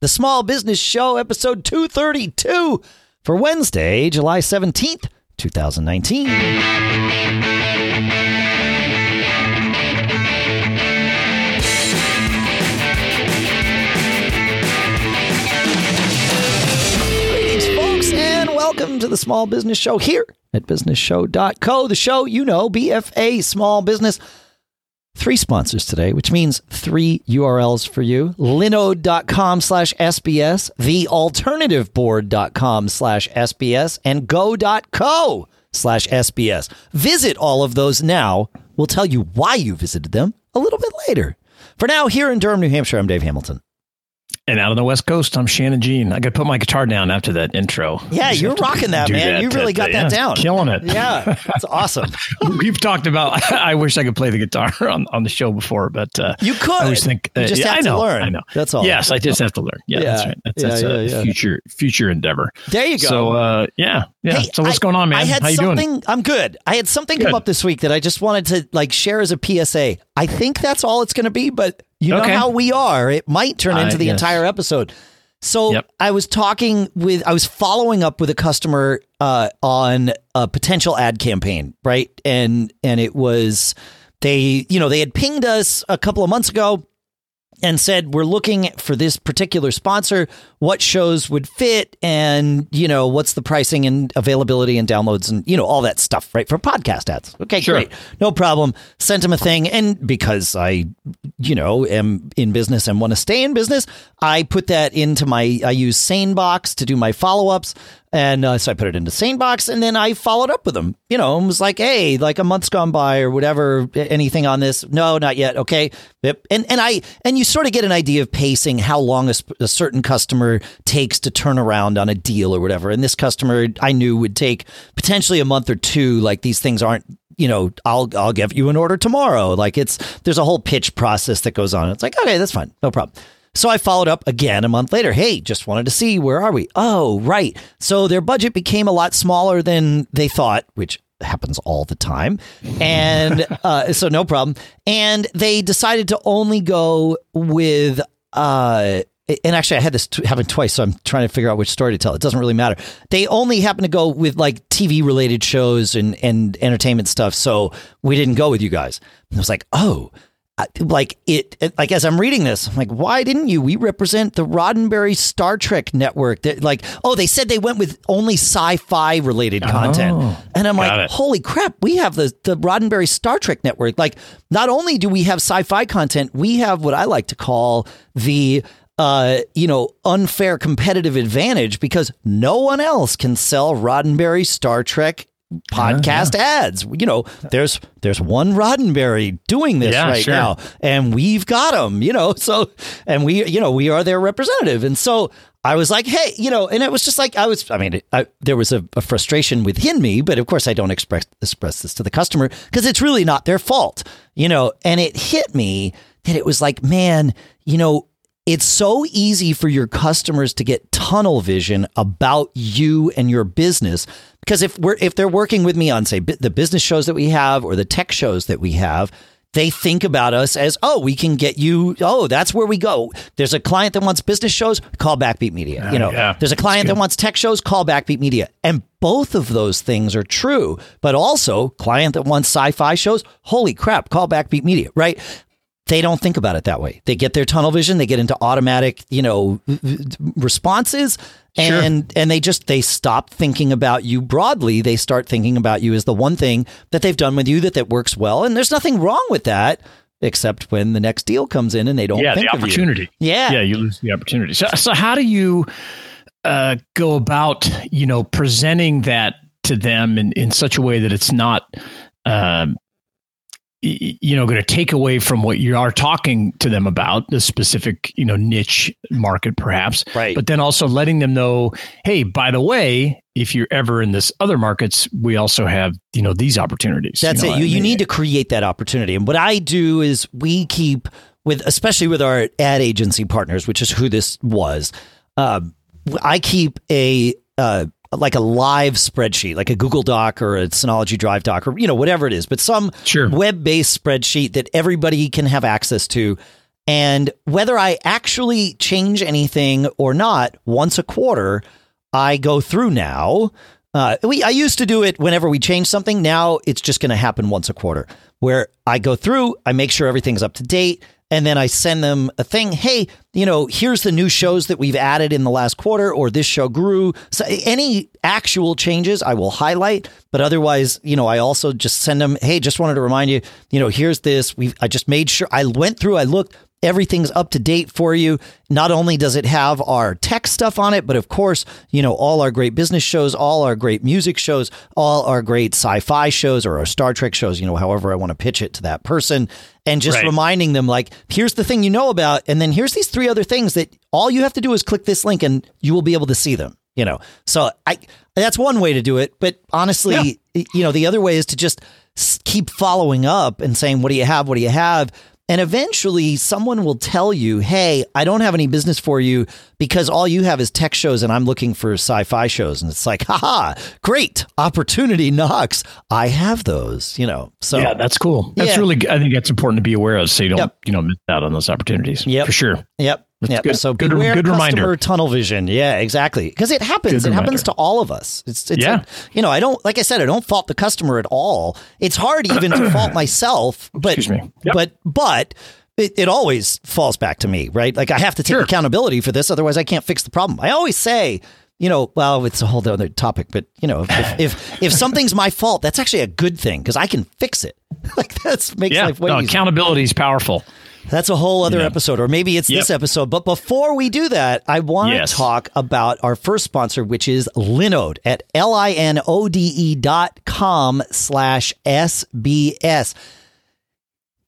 the Small Business Show, episode 232 for Wednesday, July 17th, 2019. Greetings, folks, and welcome to the Small Business Show here at businessshow.co. The show, you know, BFA Small Business. Three sponsors today, which means three URLs for you. Linode.com slash SBS, thealternativeboard.com slash SBS, and go.co slash SBS. Visit all of those now. We'll tell you why you visited them a little bit later. For now, here in Durham, New Hampshire, I'm Dave Hamilton. And out on the West Coast, I'm Shannon Jean. I got to put my guitar down after that intro. Yeah, you're rocking that, man. You really got that yeah, down. Killing it. Yeah, that's awesome. We've talked about. I wish I could play the guitar on, on the show before, but uh, You could. I always think You just yeah, have I to learn. I know. That's all. Yes, I just have to learn. Yeah, Yeah. that's right. That's, that's a future future endeavor. There you go. So uh, yeah, yeah. Hey, so what's I- going on, man? I had How you something. doing? I'm good. I had something come up this week that I just wanted to like share as a PSA. I think that's all it's going to be, but you know how we are. It might turn into the yes. Entire episode. So Yep. I was talking with, I was following up with a customer uh, on a potential ad campaign, right? And and it was they, you know, they had pinged us a couple of months ago and said we're looking for this particular sponsor. What shows would fit? And you know what's the pricing and availability and downloads and you know all that stuff right for podcast ads. Okay Sure. great. No problem. Sent him a thing and because i you know am in business and want to stay in business i put that into my i use sanebox to do my follow-ups and uh, so I put it into SaneBox, and then I followed up with them. You know, and was like, "Hey, like a month's gone by, or whatever. Anything on this? No, not yet. Okay." Yep. And and I and you sort of get an idea of pacing, how long a, a certain customer takes to turn around on a deal or whatever. And this customer, I knew would take potentially a month or two. Like these things aren't. You know, I'll I'll give you an order tomorrow. Like it's there's a whole pitch process that goes on. It's like okay, that's fine, no problem. So I followed up again a month later. Hey, just wanted to see where are we? Oh, right. So their budget became a lot smaller than they thought, which happens all the time. And uh, so no problem. And they decided to only go with uh and actually I had this t- happen twice, so I'm trying to figure out which story to tell. It doesn't really matter. They only happen to go with like TV related shows and and entertainment stuff, so we didn't go with you guys. And I was like, "Oh, like it, it- like as I'm reading this, I'm like, why didn't you? We represent the Roddenberry Star Trek network. That like, oh, they said they went with only sci-fi related content, Oh, and I'm like, it. holy crap, we have the the Roddenberry Star Trek network. Like, not only do we have sci-fi content, we have what I like to call the uh, you know, unfair competitive advantage because no one else can sell Roddenberry Star Trek podcast ads. You know, there's there's one Roddenberry doing this Yeah, right sure. now, and we've got them. You know, so and we you know we are their representative, and so. I was like, hey, you know, and it was just like I was. I mean, I, there was a, a frustration within me, but of course, I don't express express this to the customer because it's really not their fault, you know. And it hit me that it was like, man, you know, it's so easy for your customers to get tunnel vision about you and your business because if we're if they're working with me on say the business shows that we have or the tech shows that we have they think about us as oh we can get you oh that's where we go. There's a client that wants business shows call backbeat media. You know yeah. there's a client that wants tech shows call backbeat media. And both of those things are true. But also client that wants sci-fi shows holy crap call backbeat media right they don't think about it that way. They get their tunnel vision, they get into automatic, you know, responses Sure. and and they just they stop thinking about you broadly. They start thinking about you as the one thing that they've done with you that that works well. And there's nothing wrong with that except when the next deal comes in and they don't yeah, think the of you. opportunity. Yeah. yeah, you lose the opportunity. So, so how do you uh, go about, you know, presenting that to them in, in such a way that it's not, um, you know, going to take away from what you are talking to them about, the specific, you know, niche market, perhaps. Right. But then also letting them know, hey, by the way, if you're ever in this other markets, we also have, you know, these opportunities. That's know, it. You, I you need to create that opportunity. And what I do is we keep with, especially with our ad agency partners, which is who this was. Um, I keep a uh, like a live spreadsheet, like a Google Doc or a Synology Drive doc, or you know whatever it is, but some Sure. web based spreadsheet that everybody can have access to. And whether I actually change anything or not, once a quarter, I go through now. Uh, we I used to do it whenever we change something. Now it's just going to happen once a quarter, where I go through, I make sure everything's up to date, and then I send them a thing. Hey, you know, here's the new shows that we've added in the last quarter, or this show grew. So any actual changes I will highlight, but otherwise, you know, I also just send them. Hey, just wanted to remind you, you know, here's this. We I just made sure I went through, I looked, Everything's up to date for you. Not only does it have our tech stuff on it, but of course, you know, all our great business shows, all our great music shows, all our great sci fi shows or our Star Trek shows, you know, however I want to pitch it to that person. And just right. reminding them, like, here's the thing you know about. And then here's these three other things that all you have to do is click this link and you will be able to see them, you know. So I, that's one way to do it. But honestly, yeah. you know, the other way is to just keep following up and saying, what do you have? What do you have? And eventually someone will tell you, hey, I don't have any business for you because all you have is tech shows and I'm looking for sci fi shows. And it's like, haha, great opportunity knocks. I have those, you know. So, yeah, that's cool. That's yeah. really, I think that's important to be aware of so you don't, yep. you know, miss out on those opportunities. Yeah, For sure. Yep. Yeah. Good, so good, beware good reminder. tunnel vision. Yeah, exactly. Because it happens. Good it reminder. happens to all of us. It's, it's yeah. you know, I don't like I said, I don't fault the customer at all. It's hard even to fault myself, but yep. but but it, it, always falls back to me, right? Like I have to take sure. accountability for this, otherwise I can't fix the problem. I always say, you know, well, it's a whole other topic, but you know, if if, if something's my fault, that's actually a good thing because I can fix it. like that's makes yeah, life way no, accountability is powerful. That's a whole other episode, or maybe it's yep. this episode. But before we do that, I want yes. to talk about our first sponsor, which is Linode at L-I-N-O-D-E dot com slash S-B-S.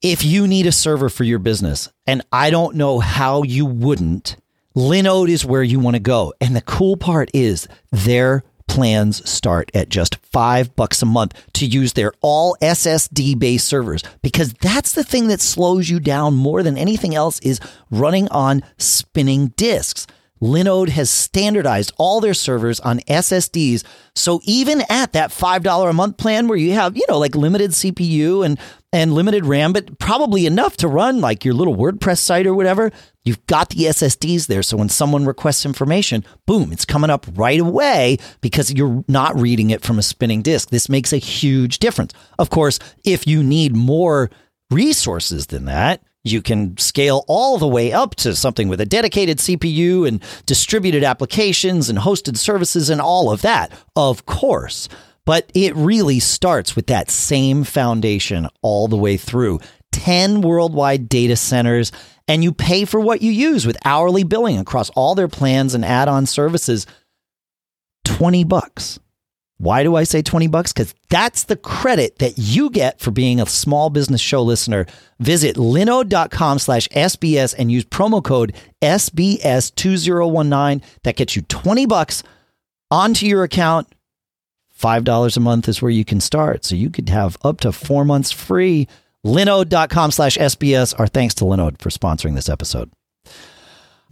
If you need a server for your business, and I don't know how you wouldn't, Linode is where you want to go. And the cool part is their plans start at just five bucks a month to use their all SSD based servers because that's the thing that slows you down more than anything else is running on spinning disks. Linode has standardized all their servers on SSDs. So even at that $5 a month plan where you have, you know, like limited CPU and and limited RAM, but probably enough to run like your little WordPress site or whatever, you've got the SSDs there. So when someone requests information, boom, it's coming up right away because you're not reading it from a spinning disk. This makes a huge difference. Of course, if you need more resources than that, you can scale all the way up to something with a dedicated CPU and distributed applications and hosted services and all of that, of course. But it really starts with that same foundation all the way through 10 worldwide data centers, and you pay for what you use with hourly billing across all their plans and add on services. 20 bucks. Why do I say 20 bucks? Because that's the credit that you get for being a small business show listener. Visit linode.com slash SBS and use promo code SBS2019. That gets you 20 bucks onto your account. $5 a month is where you can start. So you could have up to four months free. Linode.com slash SBS. Our thanks to Linode for sponsoring this episode.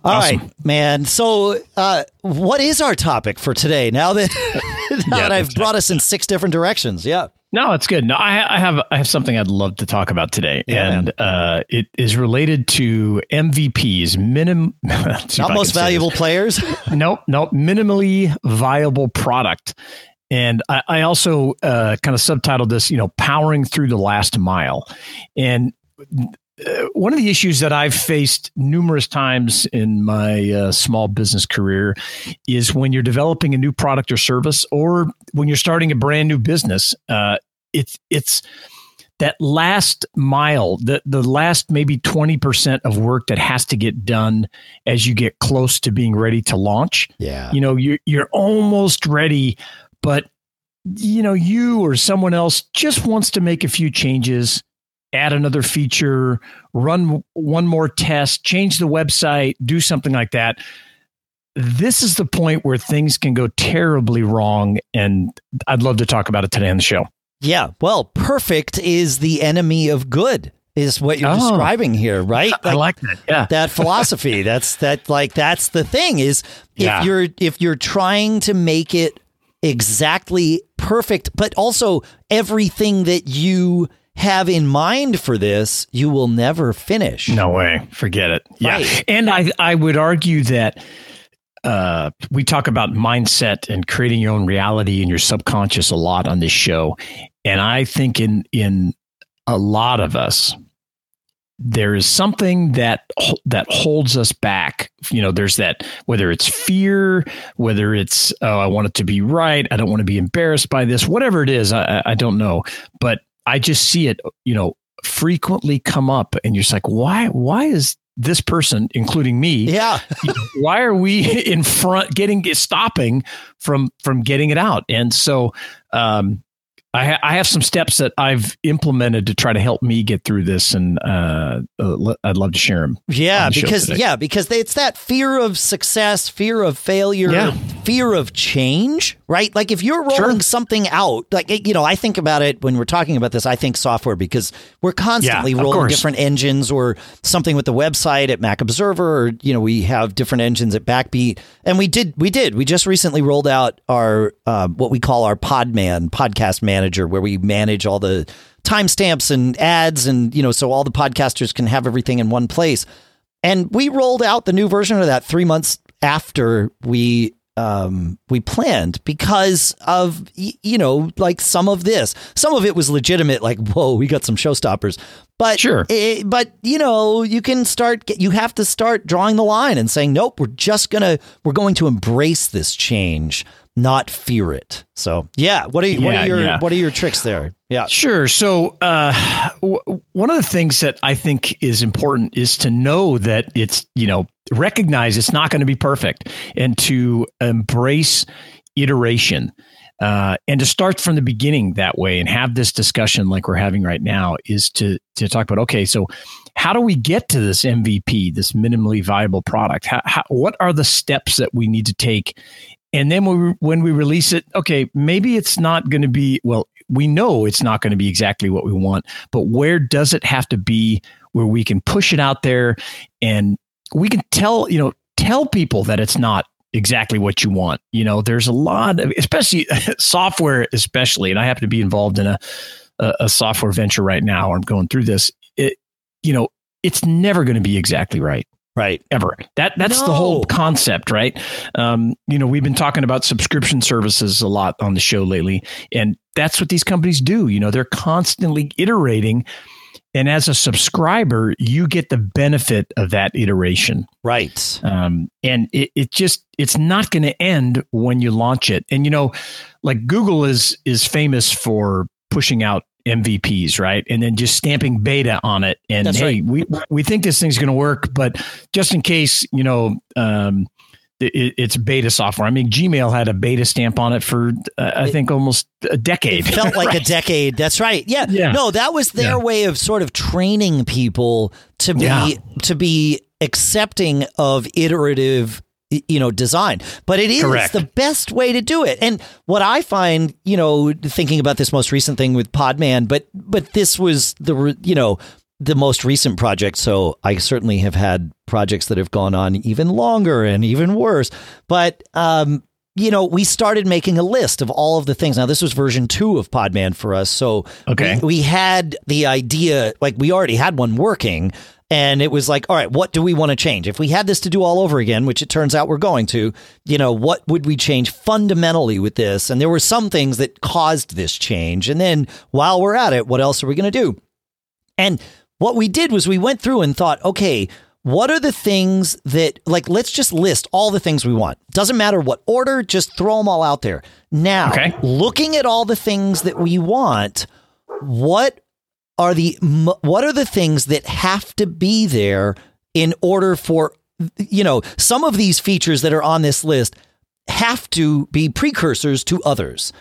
All awesome. right, man. So, uh, what is our topic for today? Now that now yeah, that I've brought us in six different directions, yeah. No, it's good. No, I, I have I have something I'd love to talk about today, yeah, and uh, it is related to MVPs, minimum not most valuable players. nope, nope, minimally viable product. And I, I also uh, kind of subtitled this, you know, powering through the last mile. And one of the issues that I've faced numerous times in my uh, small business career is when you're developing a new product or service, or when you're starting a brand new business. Uh, it's it's that last mile, the the last maybe twenty percent of work that has to get done as you get close to being ready to launch. Yeah, you know, you're you're almost ready, but you know, you or someone else just wants to make a few changes add another feature, run one more test, change the website, do something like that. This is the point where things can go terribly wrong. And I'd love to talk about it today on the show. Yeah. Well, perfect is the enemy of good is what you're oh, describing here, right? Like, I like that. Yeah. That philosophy. that's that like that's the thing is if yeah. you're if you're trying to make it exactly perfect, but also everything that you have in mind for this, you will never finish. No way. Forget it. Right. Yeah. And I, I would argue that uh, we talk about mindset and creating your own reality in your subconscious a lot on this show. And I think in in a lot of us, there is something that that holds us back. You know, there's that whether it's fear, whether it's oh, I want it to be right, I don't want to be embarrassed by this, whatever it is, I, I don't know. But I just see it, you know, frequently come up, and you're just like, why? Why is this person, including me, Yeah. why are we in front, getting stopping from from getting it out? And so, um, I, ha- I have some steps that I've implemented to try to help me get through this, and uh, uh, I'd love to share them. Yeah, the because yeah, because it's that fear of success, fear of failure, Yeah. fear of change, right? Like if you're rolling Sure. something out, like you know, I think about it when we're talking about this. I think software because we're constantly Yeah, rolling different engines or something with the website at Mac Observer, or you know, we have different engines at Backbeat, and we did, we did, we just recently rolled out our uh, what we call our Podman podcast manager, where we manage all the timestamps and ads, and you know, so all the podcasters can have everything in one place. And we rolled out the new version of that three months after we um, we planned because of you know like some of this. Some of it was legitimate, like whoa, we got some showstoppers. But Sure. eh, but you know you can start. You have to start drawing the line and saying nope. We're just gonna we're going to embrace this change, not fear it. So yeah, what are you, what are your yeah. what are your tricks there? Yeah, Sure. So, uh, w- one of the things that I think is important is to know that it's, you know, recognize it's not going to be perfect and to embrace iteration. Uh, and to start from the beginning that way and have this discussion like we're having right now is to to talk about okay so how do we get to this MVP this minimally viable product how, how, what are the steps that we need to take and then when we, when we release it okay maybe it's not going to be well we know it's not going to be exactly what we want but where does it have to be where we can push it out there? And we can tell you know tell people that it's not exactly what you want. You know there's a lot of especially software especially and i happen to be involved in a a, a software venture right now i'm going through this it you know it's never going to be exactly right right. ever. That that's the whole concept, right? Um, you know, we've been talking about subscription services a lot on the show lately, and that's what these companies do. You know, they're constantly iterating, and as a subscriber, you get the benefit of that iteration. Right. Um, and it, it just it's not going to end when you launch it. And you know, like Google is is famous for pushing out MVPs, right? And then just stamping beta on it. And That's hey, right. we we think this thing's going to work, but just in case, you know, um, it, it's beta software. I mean, Gmail had a beta stamp on it for uh, I think almost a decade. It felt like a decade. That's right. Yeah. Yeah. No, that was their Yeah. way of sort of training people to be Yeah. to be accepting of iterative you know design. But it is Correct. the best way to do it. And what i find you know thinking about this most recent thing with podman but but this was the you know the most recent project. So i certainly have had projects that have gone on even longer and even worse. But um you know, we started making a list of all of the things. Now, this was version two of Podman for us. So Okay. we, we had the idea, like we already had one working, and it was like, all right, what do we want to change? If we had this to do all over again, which it turns out we're going to, you know, what would we change fundamentally with this? And there were some things that caused this change. And then while we're at it, what else are we going to do? And what we did was we went through and thought, okay, what are the things that, like, let's just list all the things we want. Doesn't matter what order, just throw them all out there. Now, Okay. looking at all the things that we want, what are the what are the things that have to be there in order for you know some of these features that are on this list have to be precursors to others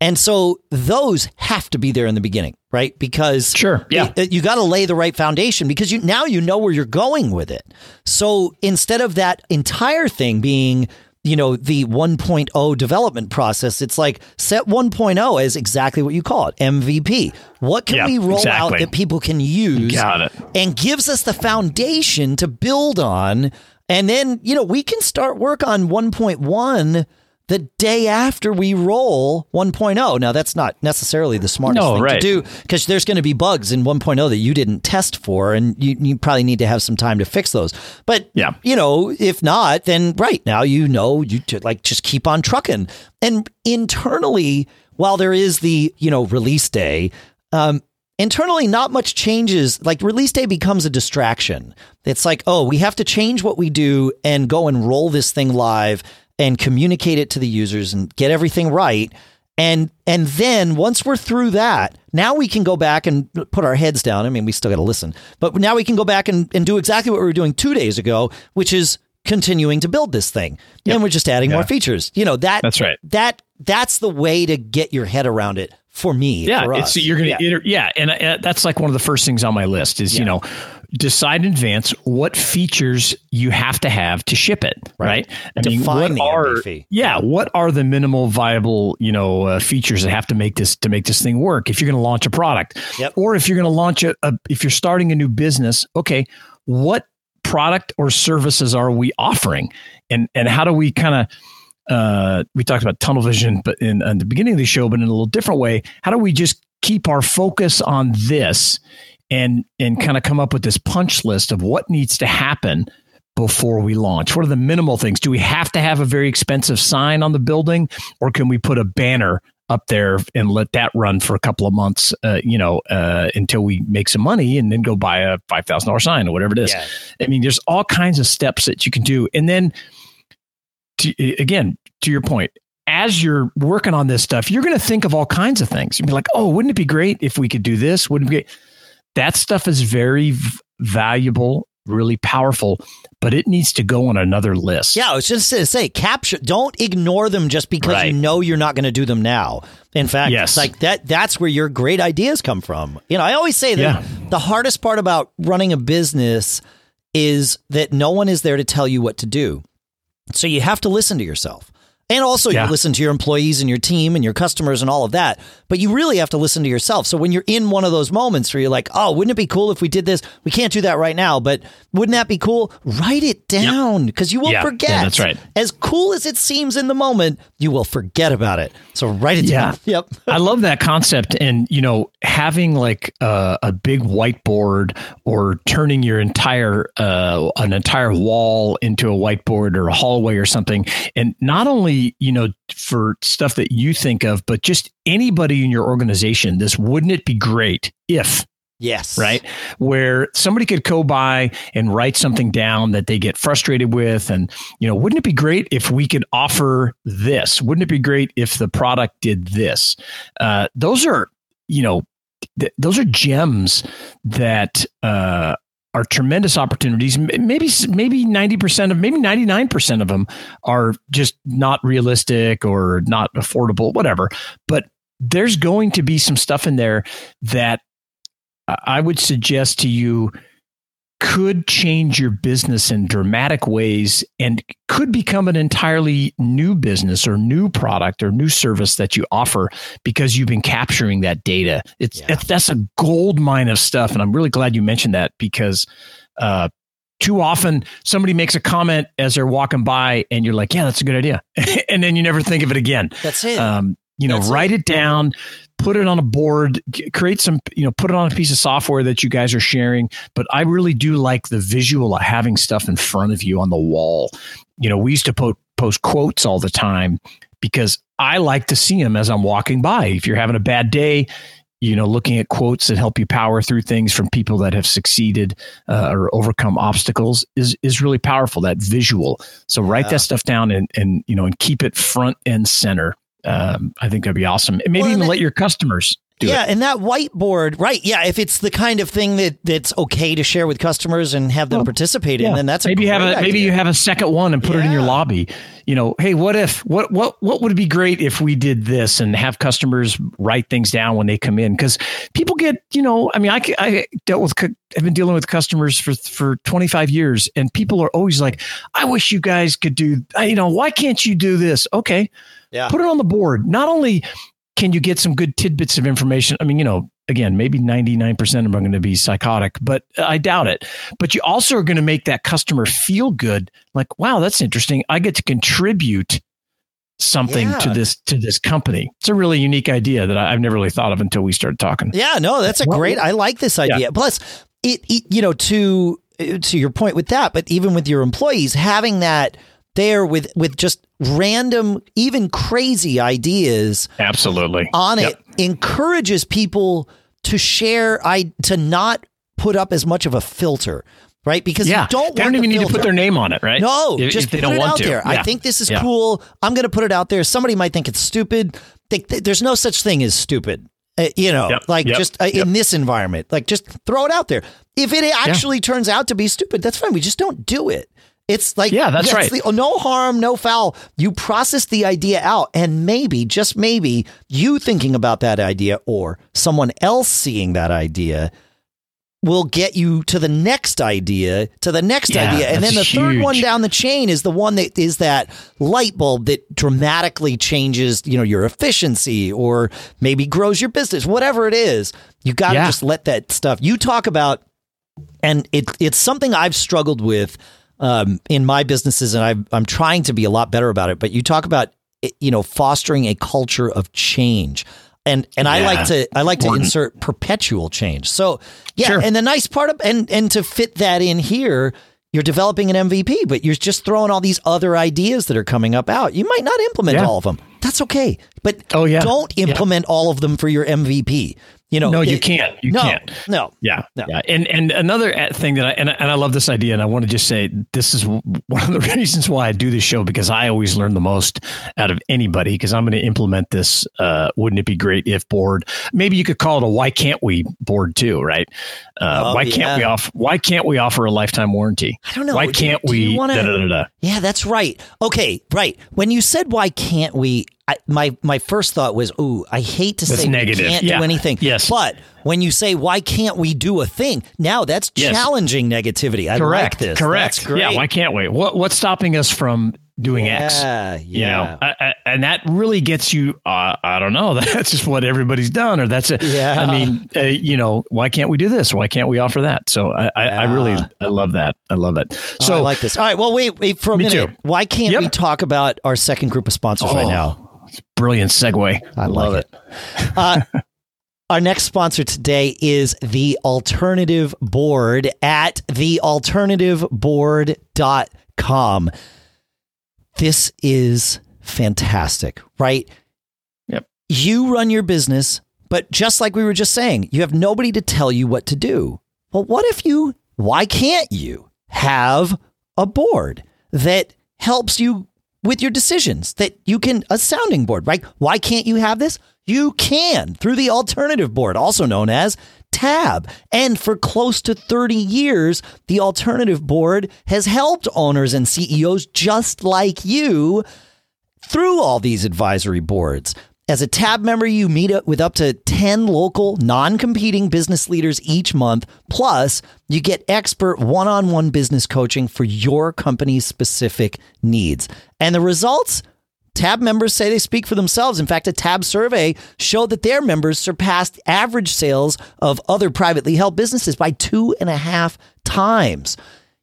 and so those have to be there in the beginning right? Because Sure, yeah. it- you got to lay the right foundation because you now you know where you're going with it. So instead of that entire thing being you know the 1.0 development process it's like set 1.0 as exactly what you call it mvp what can Yeah, we roll out that people can use Got it. and gives us the foundation to build on? And then you know we can start work on 1.1 the day after we roll 1.0. Now, that's not necessarily the smartest No, thing right. to do because there's going to be bugs in 1.0 that you didn't test for, and you, you probably need to have some time to fix those. But, Yeah. you know, if not, then right now you know you to, like just keep on trucking. And internally, while there is the, you know, release day, um, internally not much changes like release day becomes a distraction it's like oh we have to change what we do and go and roll this thing live and communicate it to the users and get everything right. And and then once we're through that now we can go back and put our heads down. I mean we still got to listen but now we can go back and, and do exactly what we were doing two days ago which is continuing to build this thing. And we're just adding more features. You know that That's right. that that's the way to get your head around it for me Yeah, for it's you're gonna Yeah. yeah, yeah and uh, that's like one of the first things on my list is you know decide in advance what features you have to have to ship it right, I Define the what are MVP. yeah what are the minimal viable you know uh, features that have to make this to make this thing work if you're going to launch a product Yep. or if you're going to launch a, a if you're starting a new business okay what product or services are we offering and and how do we kind of uh, we talked about tunnel vision, but in, in the beginning of the show, but in a little different way. How do we just keep our focus on this and and kind of come up with this punch list of what needs to happen before we launch? What are the minimal things? Do we have to have a very expensive sign on the building, or can we put a banner up there and let that run for a couple of months? Uh, you know, uh, until we make some money, and then go buy a five thousand dollar sign or whatever it is. Yeah. I mean, there's all kinds of steps that you can do. And then, to, again, to your point, as you're working on this stuff, you're going to think of all kinds of things. You'll be like, oh, wouldn't it be great if we could do this? Wouldn't it be great? That stuff is very v- valuable, really powerful, but it needs to go on another list. Yeah, I was just going to say, capture. Don't ignore them just because Right. you know you're not going to do them now. In fact, Yes. it's like that. That's where your great ideas come from. You know, I always say that Yeah. the hardest part about running a business is that no one is there to tell you what to do. So you have to listen to yourself. And also, Yeah. you listen to your employees and your team and your customers and all of that. But you really have to listen to yourself. So when you're in one of those moments where you're like, oh, wouldn't it be cool if we did this? We can't do that right now, but wouldn't that be cool? Write it down because you will Yeah. forget. Yeah, that's right. As cool as it seems in the moment, you will forget about it. So write it down. Yep. I love that concept, and you know, having like a, a big whiteboard or turning your entire uh, an entire wall into a whiteboard or a hallway or something, and not only you know for stuff that you think of, but just anybody in your organization. This wouldn't it be great if Yes. right? Where somebody could go by and write something down that they get frustrated with. And, you know, wouldn't it be great if we could offer this? Wouldn't it be great if the product did this? Uh, those are, you know, th- those are gems that, uh, are tremendous opportunities. Maybe maybe ninety percent of maybe ninety nine percent of them are just not realistic or not affordable, whatever. But there's going to be some stuff in there that I would suggest to you could change your business in dramatic ways and could become an entirely new business or new product or new service that you offer because you've been capturing that data. It's, Yeah. it's that's a gold mine of stuff, and I'm really glad you mentioned that because uh, too often somebody makes a comment as they're walking by, and you're like, "Yeah, that's a good idea," and then you never think of it again That's it. um, you know That's write it. down put it on a board create some you know put it on a piece of software that you guys are sharing. But i really do like the visual of having stuff in front of you on the wall. You know we used to po- post quotes all the time because i like to see them as i'm walking by. If you're having a bad day you know looking at quotes that help you power through things from people that have succeeded uh, or overcome obstacles is is really powerful that visual. So write Yeah. that stuff down and and you know and keep it front and center um, I think that'd be awesome. And maybe Well, even let your customers do yeah, it. and that whiteboard, right? Yeah, if it's the kind of thing that that's okay to share with customers and have them Well, participate in, Yeah. then that's a maybe you have a maybe you have a second one and put it in your lobby. You know, hey, what if what what what would be great if we did this and have customers write things down when they come in because people get you know I mean I I dealt with I've been dealing with customers for for 25 years and people are always like I wish you guys could do you know why can't you do this okay Yeah. put it on the board not only can you get some good tidbits of information I mean you know again maybe 99% of them are going to be psychotic but I doubt it but you also are going to make that customer feel good like wow that's interesting i get to contribute something Yeah. to this to this company. It's a really unique idea that I've never really thought of until we started talking. Yeah, no, that's a Well, great. I like this idea. Plus, it, it you know to to your point with that, but even with your employees having that there with with just random, even crazy ideas Absolutely. on Yep. it encourages people to share. I to not put up as much of a filter, right? Because Yeah. you don't they don't even need to put their name on it, right? No, If- just if they put don't it want out to. there. I think this is Yeah. cool. I'm going to put it out there. Somebody might think it's stupid. They, they- there's no such thing as stupid. Uh, you know, Yep, like yep, just uh, in this environment, like just throw it out there. If it actually turns out to be stupid, that's fine. We just don't do it. It's like Yeah, that's right. the- no harm, no foul. You process the idea out, and maybe, just maybe, you thinking about that idea or someone else seeing that idea will get you to the next idea, to the next Yeah, idea, and then the that's third one down the chain is the one that is that light bulb that dramatically changes, you know, your efficiency or maybe grows your business, whatever it is. You got to Yeah. just let that stuff. You talk about, and it it's something I've struggled with um, in my businesses, and I've, I'm trying to be a lot better about it. But you talk about, eh, you know, fostering a culture of change. And, and I like to I like to insert perpetual change. So yeah, Sure. and the nice part of and and to fit that in here, you're developing an MVP, but you're just throwing all these other ideas that are coming up out. You might not implement Yeah. all of them. That's okay. But Oh, yeah. don't Yeah. implement all of them for your MVP. You know, No, you it- can't. You no, can't. No. Yeah, No. yeah, and and another thing that I and, I- and I love this idea, and I want to just say this is one of the reasons why I do this show because I always learn the most out of anybody because I'm going to implement this. Uh, wouldn't it be great if board? Maybe you could call it a why can't we board too, right? Uh, Oh, why can't we off? Why can't we offer a lifetime warranty? I don't know. Why can't do we? wanna- da, da, da. Yeah, that's right. Okay, right. When you said why can't we, I, my my first thought was, ooh, I hate to That's say negative. we can't Yeah. do anything. Yes. But when you say why can't we do a thing, now that's Yes. challenging negativity. I Correct. like this. Correct. That's great. Yeah. Why can't we? What What's stopping us from doing X? Yeah, you yeah. know I, I, and that really gets you uh, i don't know that's just what everybody's done or that's it Yeah. i mean uh, you know why can't we do this why can't we offer that so i I, I really i love that i love that Oh, so I like this. All right. Well, wait, wait for a minute. too. Why can't Yep. we talk about our second group of sponsors right Oh, now? brilliant segue I love like it, Uh, our next sponsor today is the Alternative Board at thealternativeboard.com. This is fantastic, right? Yep. You run your business, but just like we were just saying, you have nobody to tell you what to do. Well, what if you, why can't you have a board that helps you with your decisions that you can a sounding board right? Why can't you have this? You can through the alternative board also known as tab. And for close to 30 years the alternative board has helped owners and CEOs just like you through all these advisory boards. As a tab member, you meet up with up to 10 local non competing business leaders each month. Plus, you get expert one on one business coaching for your company's specific needs. And the results? Tab members say they speak for themselves. In fact, a Tab survey showed that their members surpassed average sales of other privately held businesses by two and a half times.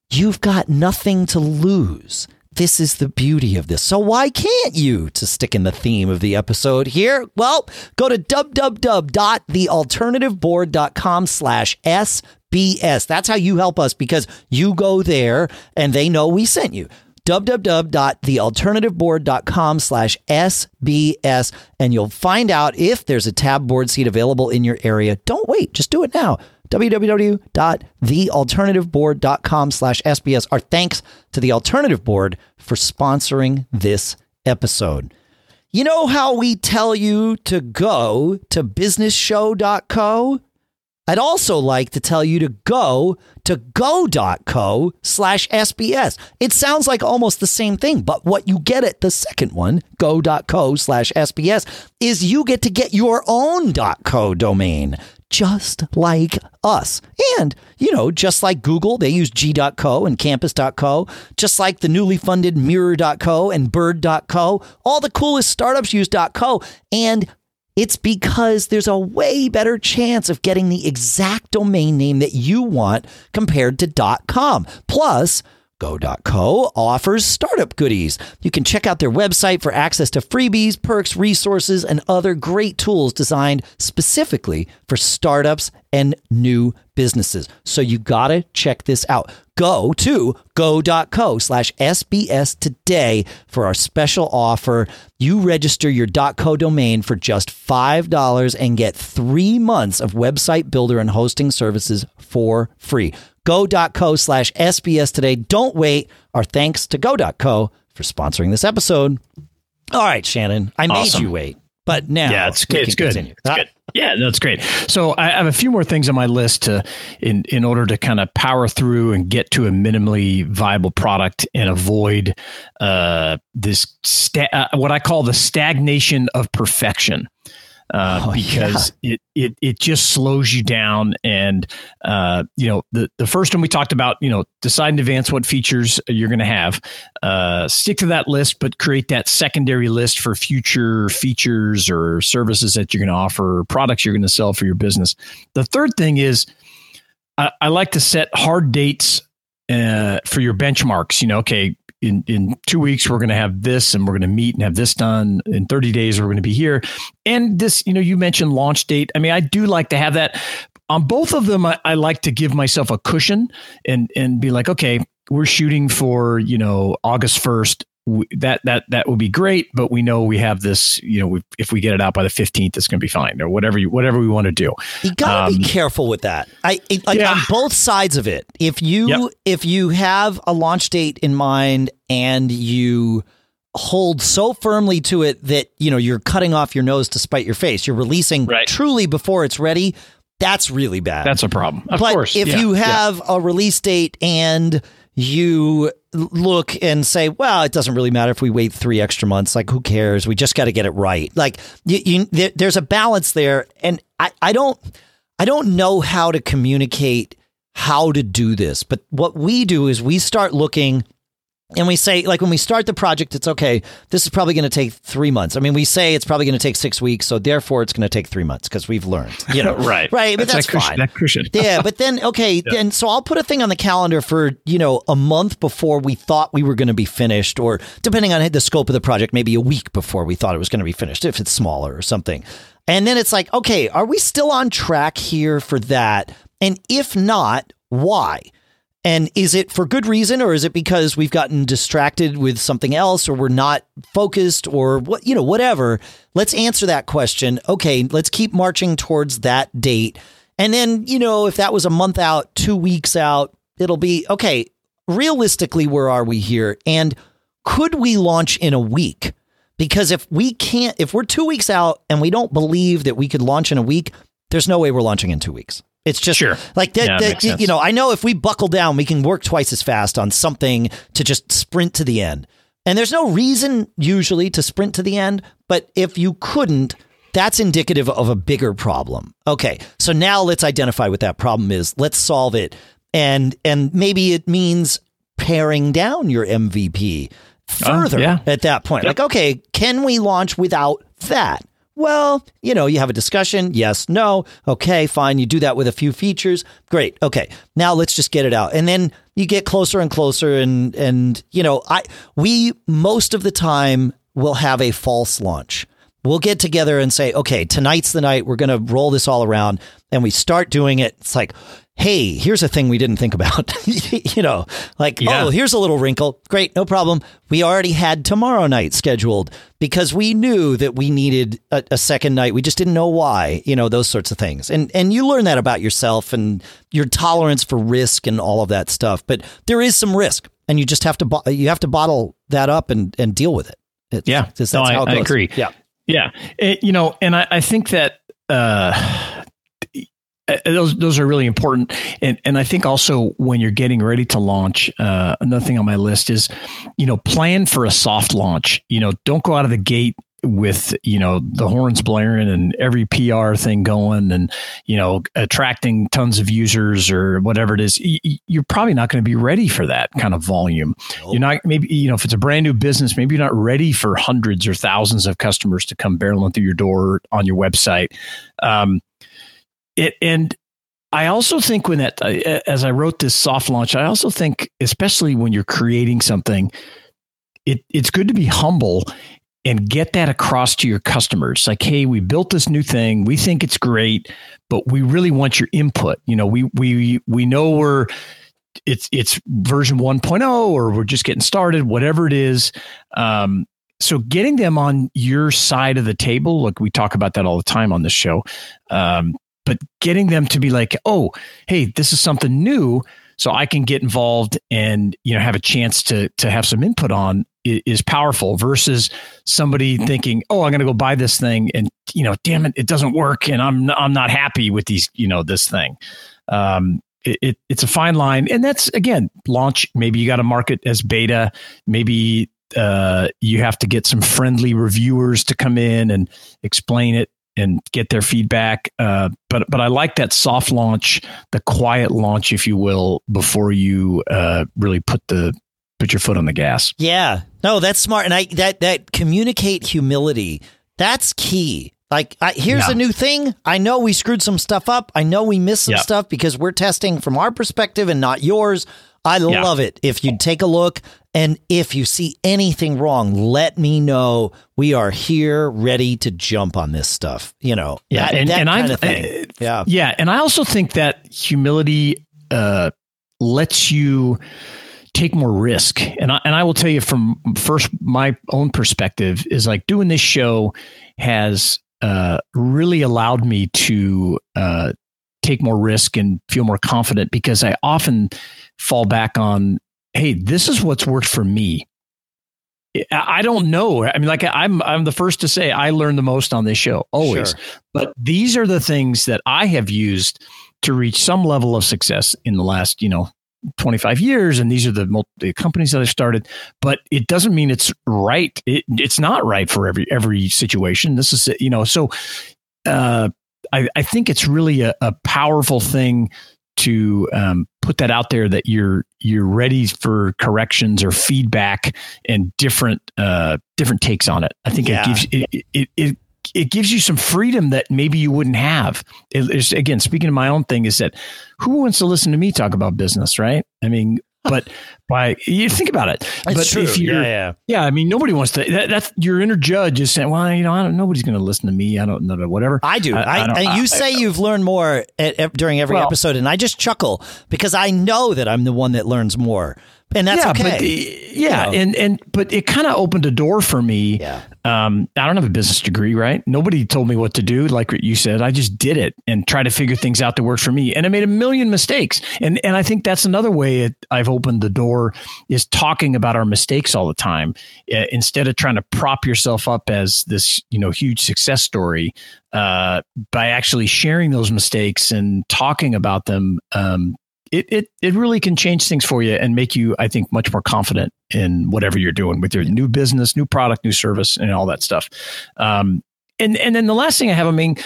You've got nothing to lose. This is the beauty of this. So why can't you, to stick in the theme of the episode here? Well, go to www.thealternativeboard.com slash SBS. That's how you help us because you go there and they know we sent you www.thealternativeboard.com slash SBS and you'll find out if there's a tab board seat available in your area. Don't wait, just do it now www.thealternativeboard.com slash SBS. Our thanks to the Alternative Board for sponsoring this episode. You know how we tell you to go to businessshow.co? I'd also like to tell you to go to go.co slash SBS. It sounds like almost the same thing, but what you get at the second one, go.co slash SBS, is you get to get your own .co domain, just like us. And, you know, just like Google, they use g.co and campus.co, just like the newly funded mirror.co and bird.co, all the coolest startups use .co. And it's because there's a way better chance of getting the exact domain name that you want compared to .com. Plus, Go.co offers startup goodies. You can check out their website for access to freebies, perks, resources, and other great tools designed specifically for startups and new businesses. So you got to check this out. Go to go.co slash SBS today for our special offer. You register your .co domain for just $5 and get three months of website builder and hosting services for free go.co slash SBS today. Don't wait. Our thanks to go.co for sponsoring this episode. All right, Shannon, I awesome. made you wait. But now, yeah, it's, good. It's good. It's good. Yeah, that's great. So I have a few more things on my list to, in in order to kind of power through and get to a minimally viable product and avoid uh, this sta- uh, what I call the stagnation of perfection uh, oh, because yeah. it, it it just slows you down. And uh, you know, the the first one we talked about, you know, decide in advance what features you're going to have. Uh, stick to that list, but create that secondary list for future features or services that you're going to offer, products you're going to sell for your business. The third thing is, I, I like to set hard dates uh, for your benchmarks. You know, okay, in, in two weeks we're going to have this and we're going to meet and have this done. In 30 days we're going to be here. And this you know you mentioned launch date. I mean i do like to have that. On both of them I, I like to give myself a cushion and and be like okay we're shooting for you know august 1st that that that would be great but we know we have this you know if we get it out by the 15th it's going to be fine or whatever you whatever we want to do you got to um, be careful with that i like yeah. on both sides of it if you yep. if you have a launch date in mind and you hold so firmly to it that you know you're cutting off your nose to spite your face you're releasing right. truly before it's ready that's really bad that's a problem of but course if yeah. you have yeah. a release date and you look and say, well, it doesn't really matter if we wait three extra months. Like, who cares? We just got to get it right. Like, you, you, there, there's a balance there, and I, I don't, I don't know how to communicate how to do this. But what we do is we start looking and we say like when we start the project it's okay this is probably going to take three months. I mean we say it's probably going to take six weeks so therefore it's going to take three months because we've learned you know. Right. Right but that's, that's fine. that cushion. yeah but then okay yeah. then so i'll put a thing on the calendar for you know a month before we thought we were going to be finished or depending on the scope of the project maybe a week before we thought it was going to be finished if it's smaller or something. And then it's like okay are we still on track here for that? And if not why and is it for good reason or is it because we've gotten distracted with something else or we're not focused or what, you know, whatever? Let's answer that question. Okay, let's keep marching towards that date. And then, you know, if that was a month out, two weeks out, it'll be okay, realistically, where are we here? And could we launch in a week? Because if we can't, if we're two weeks out and we don't believe that we could launch in a week, there's no way we're launching in two weeks. It's just sure. like that. Yeah, that you know, I know if we buckle down, we can work twice as fast on something to just sprint to the end. And there's no reason usually to sprint to the end, but if you couldn't, that's indicative of a bigger problem. Okay, so now let's identify what that problem is. Let's solve it, and and maybe it means paring down your MVP further uh, yeah. at that point. Yep. Like, okay, can we launch without that? Well, you know, you have a discussion. Yes, no. Okay, fine. You do that with a few features. Great. Okay. Now let's just get it out. And then you get closer and closer and and you know, I we most of the time will have a false launch. We'll get together and say, "Okay, tonight's the night. We're going to roll this all around." And we start doing it. It's like, hey, here's a thing we didn't think about. you know, like, yeah. oh, here's a little wrinkle. Great, no problem. We already had tomorrow night scheduled because we knew that we needed a, a, second night. We just didn't know why, you know, those sorts of things. And and you learn that about yourself and your tolerance for risk and all of that stuff. But there is some risk, and you just have to bo- you have to bottle that up and and deal with it. It's, yeah, that's no, I, I, agree. Yeah, yeah. It, you know, and I, I think that. Uh, uh, those those are really important, and and I think also when you're getting ready to launch, uh, another thing on my list is, you know, plan for a soft launch. You know, don't go out of the gate with you know the horns blaring and every PR thing going, and you know attracting tons of users or whatever it is. You're probably not going to be ready for that kind of volume. Nope. You're not maybe you know if it's a brand new business, maybe you're not ready for hundreds or thousands of customers to come barreling through your door on your website. Um, it and I also think when that, uh, as I wrote this soft launch, I also think, especially when you're creating something, it, it's good to be humble and get that across to your customers. Like, hey, we built this new thing. We think it's great, but we really want your input. You know, we we we know we're it's it's version 1.0 or we're just getting started, whatever it is. Um, so getting them on your side of the table, look, we talk about that all the time on this show. Um, but getting them to be like, oh, hey, this is something new so I can get involved and you know have a chance to to have some input on is powerful versus somebody thinking, "Oh, I'm going to go buy this thing," and you know, damn it, it doesn't work, and I'm I'm not happy with these, you know, this thing. Um, it, it, it's a fine line, and that's again launch. Maybe you got to market as beta. Maybe uh, you have to get some friendly reviewers to come in and explain it and get their feedback. Uh, but but I like that soft launch, the quiet launch, if you will, before you uh, really put the put your foot on the gas. Yeah, no, that's smart, and I that that communicate humility. That's key. Like, I, here's yeah. a new thing. I know we screwed some stuff up. I know we missed some yep. stuff because we're testing from our perspective and not yours. I yeah. love it. If you take a look and if you see anything wrong, let me know. We are here ready to jump on this stuff. You know, yeah. That, and, that and I, uh, yeah. Yeah. And I also think that humility uh, lets you take more risk. And I, and I will tell you from first, my own perspective is like doing this show has uh, really allowed me to uh, take more risk and feel more confident because I often fall back on, hey, this is what's worked for me. I don't know. I mean, like I'm, I'm the first to say I learn the most on this show always, sure. but these are the things that I have used to reach some level of success in the last, you know, 25 years and these are the, multi- companies that I started but it doesn't mean it's right it, it's not right for every every situation this is you know so uh, I, I think it's really a, a powerful thing to um, put that out there that you're you're ready for corrections or feedback and different uh, different takes on it. I think yeah. it gives it, it, it it gives you some freedom that maybe you wouldn't have. It, again, speaking of my own thing, is that who wants to listen to me talk about business, right? I mean, but by you think about it. That's but true. if you're, yeah, yeah, yeah, I mean, nobody wants to. That, that's your inner judge is saying, well, you know, I don't, nobody's going to listen to me. I don't know, whatever. I do. I, I, I and you say you've learned more at, at, during every well, episode, and I just chuckle because I know that I'm the one that learns more and that's yeah, okay. But, yeah, you know. and and but it kind of opened a door for me. Yeah. Um, I don't have a business degree, right? Nobody told me what to do. Like you said, I just did it and tried to figure things out that worked for me, and I made a million mistakes. And and I think that's another way it, I've opened the door is talking about our mistakes all the time uh, instead of trying to prop yourself up as this you know huge success story. Uh, by actually sharing those mistakes and talking about them, um, it, it it really can change things for you and make you, I think, much more confident in whatever you're doing with your new business, new product, new service, and all that stuff. Um, and and then the last thing I have, I mean,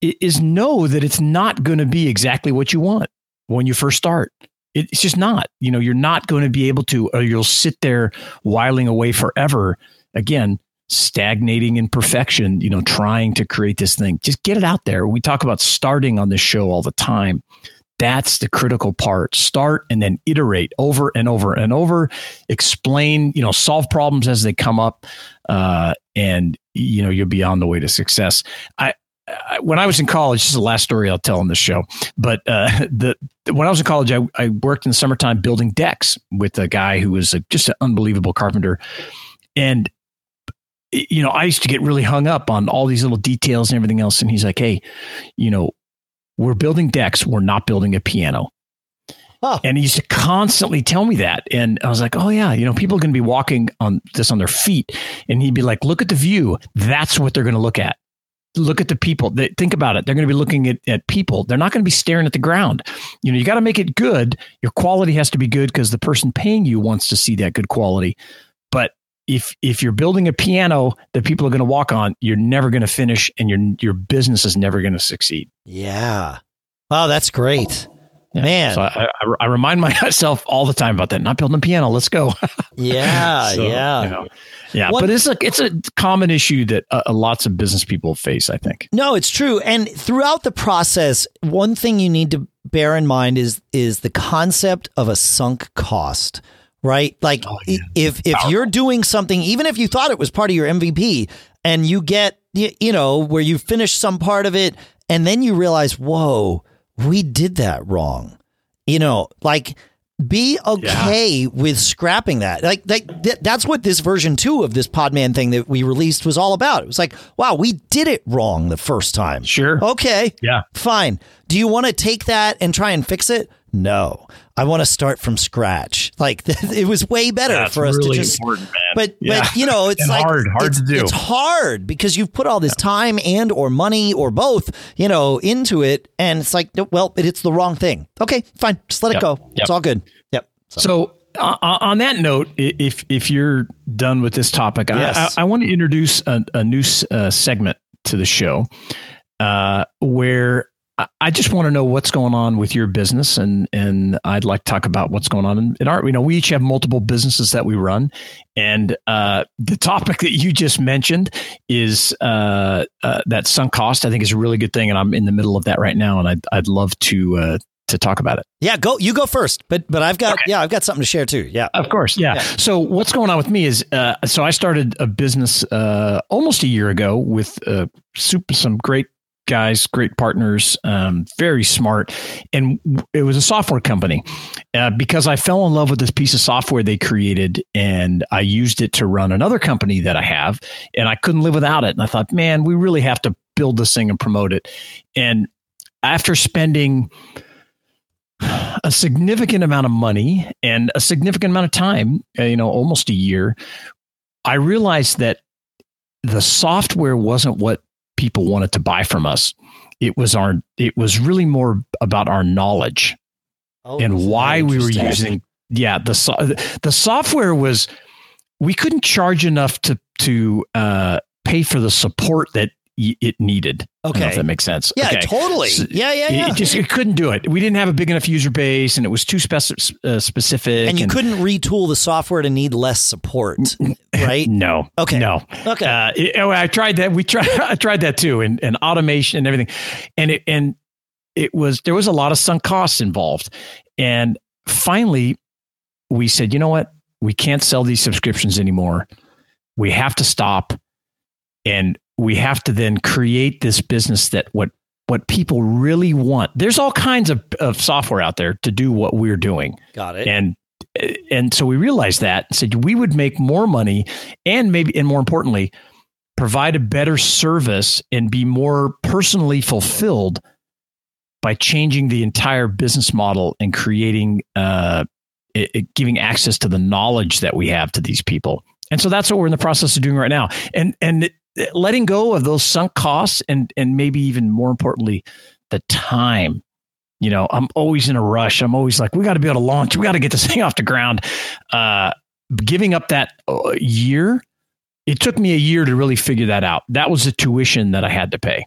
is know that it's not going to be exactly what you want when you first start. It's just not. You know, you're not going to be able to, or you'll sit there whiling away forever. Again, stagnating in perfection, you know, trying to create this thing. Just get it out there. We talk about starting on this show all the time. That's the critical part. Start and then iterate over and over and over. Explain, you know, solve problems as they come up, uh, and you know you'll be on the way to success. I, I when I was in college, this is the last story I'll tell on this show. But uh, the when I was in college, I, I worked in the summertime building decks with a guy who was a, just an unbelievable carpenter, and you know, I used to get really hung up on all these little details and everything else. And he's like, Hey, you know, we're building decks. We're not building a piano. Oh. And he used to constantly tell me that. And I was like, oh, yeah, you know, people are going to be walking on this on their feet. And he'd be like, look at the view. That's what they're going to look at. Look at the people. They, think about it. They're going to be looking at, at people. They're not going to be staring at the ground. You know, you got to make it good. Your quality has to be good because the person paying you wants to see that good quality. If if you're building a piano that people are going to walk on, you're never going to finish, and your your business is never going to succeed. Yeah. Wow, that's great. Yeah. Man, so I, I, I, remind myself all the time about that. Not building a piano. Let's go. yeah, so, yeah, you know, yeah. What, but it's a it's a common issue that uh, lots of business people face. I think. No, it's true. And throughout the process, one thing you need to bear in mind is is the concept of a sunk cost, right? Like Oh, yeah. if if you're doing something, even if you thought it was part of your MVP, and you get you know where you finish some part of it, and then you realize, whoa, we did that wrong. You know, like be okay with scrapping that. Like, like th- that's what this version two of this Podman thing that we released was all about. It was like, wow, we did it wrong the first time. Sure. Okay. Yeah. Fine. Do you want to take that and try and fix it? No. I want to start from scratch. Like it was way better That's for us really to just important, man. but Yeah. but you know it's And like hard, hard it's, to do. It's hard because you've put all this time and or money or both, you know, into it, and it's like, well, it, it's the wrong thing. Okay, fine, just let it go. Yep. It's all good. Yep. So, So, uh, on that note, if if you're done with this topic, Yes. I, I, I want to introduce a, a new uh, segment to the show uh, where I- just want to know what's going on with your business, and and I'd like to talk about what's going on in, in our. You know, we each have multiple businesses that we run, and uh, the topic that you just mentioned is uh, uh, that sunk cost. I think is a really good thing, and I'm in the middle of that right now, and I'd I'd love to uh, to talk about it. yeah, go. You go first. But but I've got yeah, I've got something to share too. Yeah. Of course, yeah. Yeah. So what's going on with me is, uh, so I started a business uh, almost a year ago with uh, super, some great guys, great partners, um, very smart, and it was a software company. Uh, because I fell in love with this piece of software they created, and I used it to run another company that I have, and I couldn't live without it. And I thought, man, we really have to build this thing and promote it. And after spending a significant amount of money and a significant amount of time, uh, you know, almost a year, I realized that the software wasn't what people wanted to buy from us. It was our it was really more about our knowledge Oh, and why we were using yeah, the so, the software was we couldn't charge enough to to uh, pay for the support that it needed. I don't know Okay. if that makes sense. Yeah, Okay. totally. So- yeah, yeah, yeah. It just it couldn't do it. We didn't have a big enough user base, and it was too speci- uh, specific. and you couldn't retool the software to need less support, right? No. Okay. No. Okay. Uh, it- oh, I tried that. We tried. I tried that too, and, and automation and everything, and it and it was there was a lot of sunk costs involved, and finally we said, you know what, we can't sell these subscriptions anymore. We have to stop, and we have to then create this business that what what people really want. There's all kinds of, of software out there to do what we're doing Got it. and and so we realized that and said we would make more money and maybe and more importantly provide a better service and be more personally fulfilled by changing the entire business model and creating uh, it, it- giving access to the knowledge that we have to these people and so that's what we're in the process of doing right now and and letting go of those sunk costs and and maybe even more importantly the time you know i'm always in a rush i'm always like we got to be able to launch we got to get this thing off the ground uh giving up that uh, year it took me a year to really figure that out that was the tuition that i had to pay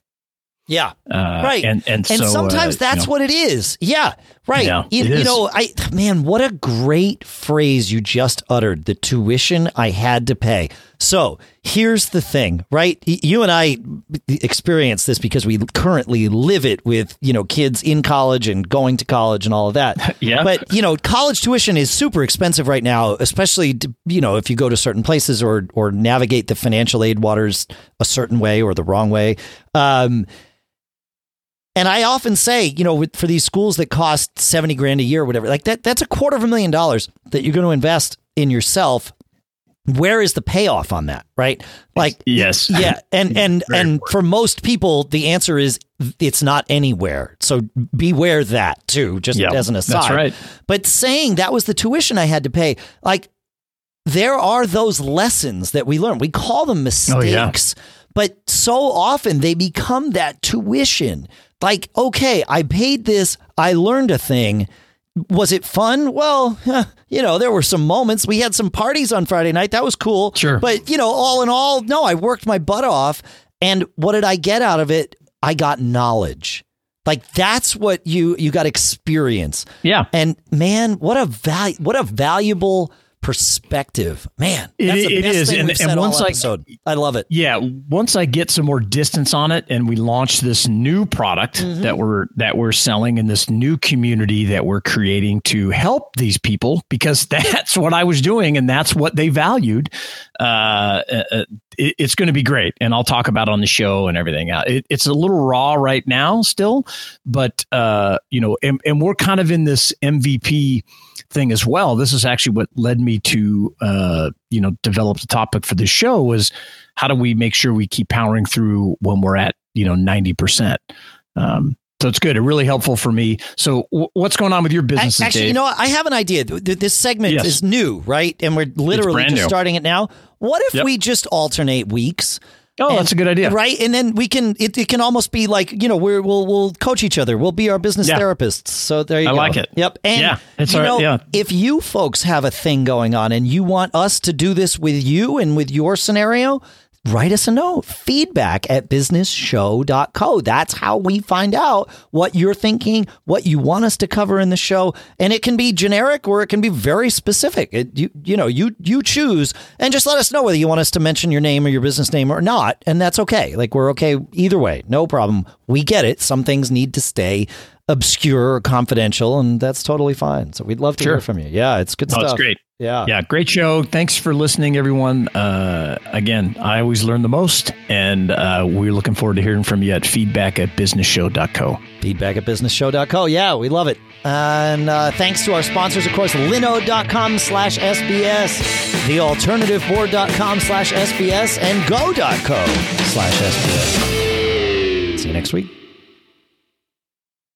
yeah. uh, Right. and and, And so, sometimes uh, that's you know, what it is. Yeah. Right. Yeah, you, you know, I man, what a great phrase you just uttered. The tuition I had to pay. So here's the thing, right? You and I experience this because we currently live it with, you know, kids in college and going to college and all of that. Yeah. But, you know, college tuition is super expensive right now, especially, you know, if you go to certain places or, or navigate the financial aid waters a certain way or the wrong way. Um, and I often say, you know, for these schools that cost 70 grand a year or whatever, like that, that's a quarter of a million dollars that you're going to invest in yourself. Where is the payoff on that? Right. Like, yes yeah. And, and, Very and for most people, the answer is it's not anywhere. So beware that too, just Yeah, as an that's aside. right. But saying that was the tuition I had to pay, like there are those lessons that we learn. We call them Oh, yeah. mistakes, but so often they become that tuition. Like, okay, I paid this, I learned a thing. Was it fun? Well, you know, there were some moments. We had some parties on Friday night. That was cool. Sure. But, you know, all in all, no, I worked my butt off. And what did I get out of it? I got knowledge. Like that's what you you got experience. yeah And man, what a val- what a valuable perspective. Man, It- that's it best is. And- and once I- episode. I love it. Yeah, once I get some more distance on it and we launch this new product Mm-hmm. that we're that we're selling in this new community that we're creating to help these people because that's what I was doing and that's what they valued. Uh, uh, uh, it, it's going to be great, and I'll talk about it on the show and everything. Uh, It, it's a little raw right now still, but uh, you know, and, and we're kind of in this MVP thing as well. This is actually what led me to uh, you know develop the topic for the show was how do we make sure we keep powering through when we're at you know ninety percent. Um, so it's good. It really helpful for me. So w- what's going on with your business? Actually, you know what? I have an idea. Th- th- This segment Yes. is new, right? And we're literally just new. starting it now. What if Yep. we just alternate weeks? Oh, and- that's a good idea. Right, and then we can. It, it can almost be like you know we're, we'll we'll coach each other. We'll be our business Yeah. therapists. So there you I go. like it. Yep. And Yeah, it's you all right, know, yeah. if you folks have a thing going on and you want us to do this with you and with your scenario, write us a note. Feedback at businessshow.co. That's how we find out what you're thinking, what you want us to cover in the show. And it can be generic or it can be very specific. It, you, you know, you, you choose and just let us know whether you want us to mention your name or your business name or not. And that's okay. Like we're okay either way. No problem. We get it. Some things need to stay obscure or confidential, and that's totally fine. So we'd love to Sure. hear from you. Yeah, it's good Oh, stuff. it's great. Yeah. Yeah, great show. Thanks for listening, everyone. Uh, again, I always learn the most, and uh, we're looking forward to hearing from you at feedback at businessshow.co. Feedback at businessshow.co. Yeah, we love it. And uh, thanks to our sponsors, of course, linode.com slash SBS, thealternativeboard.com slash SBS, and go.co slash SBS. See you next week.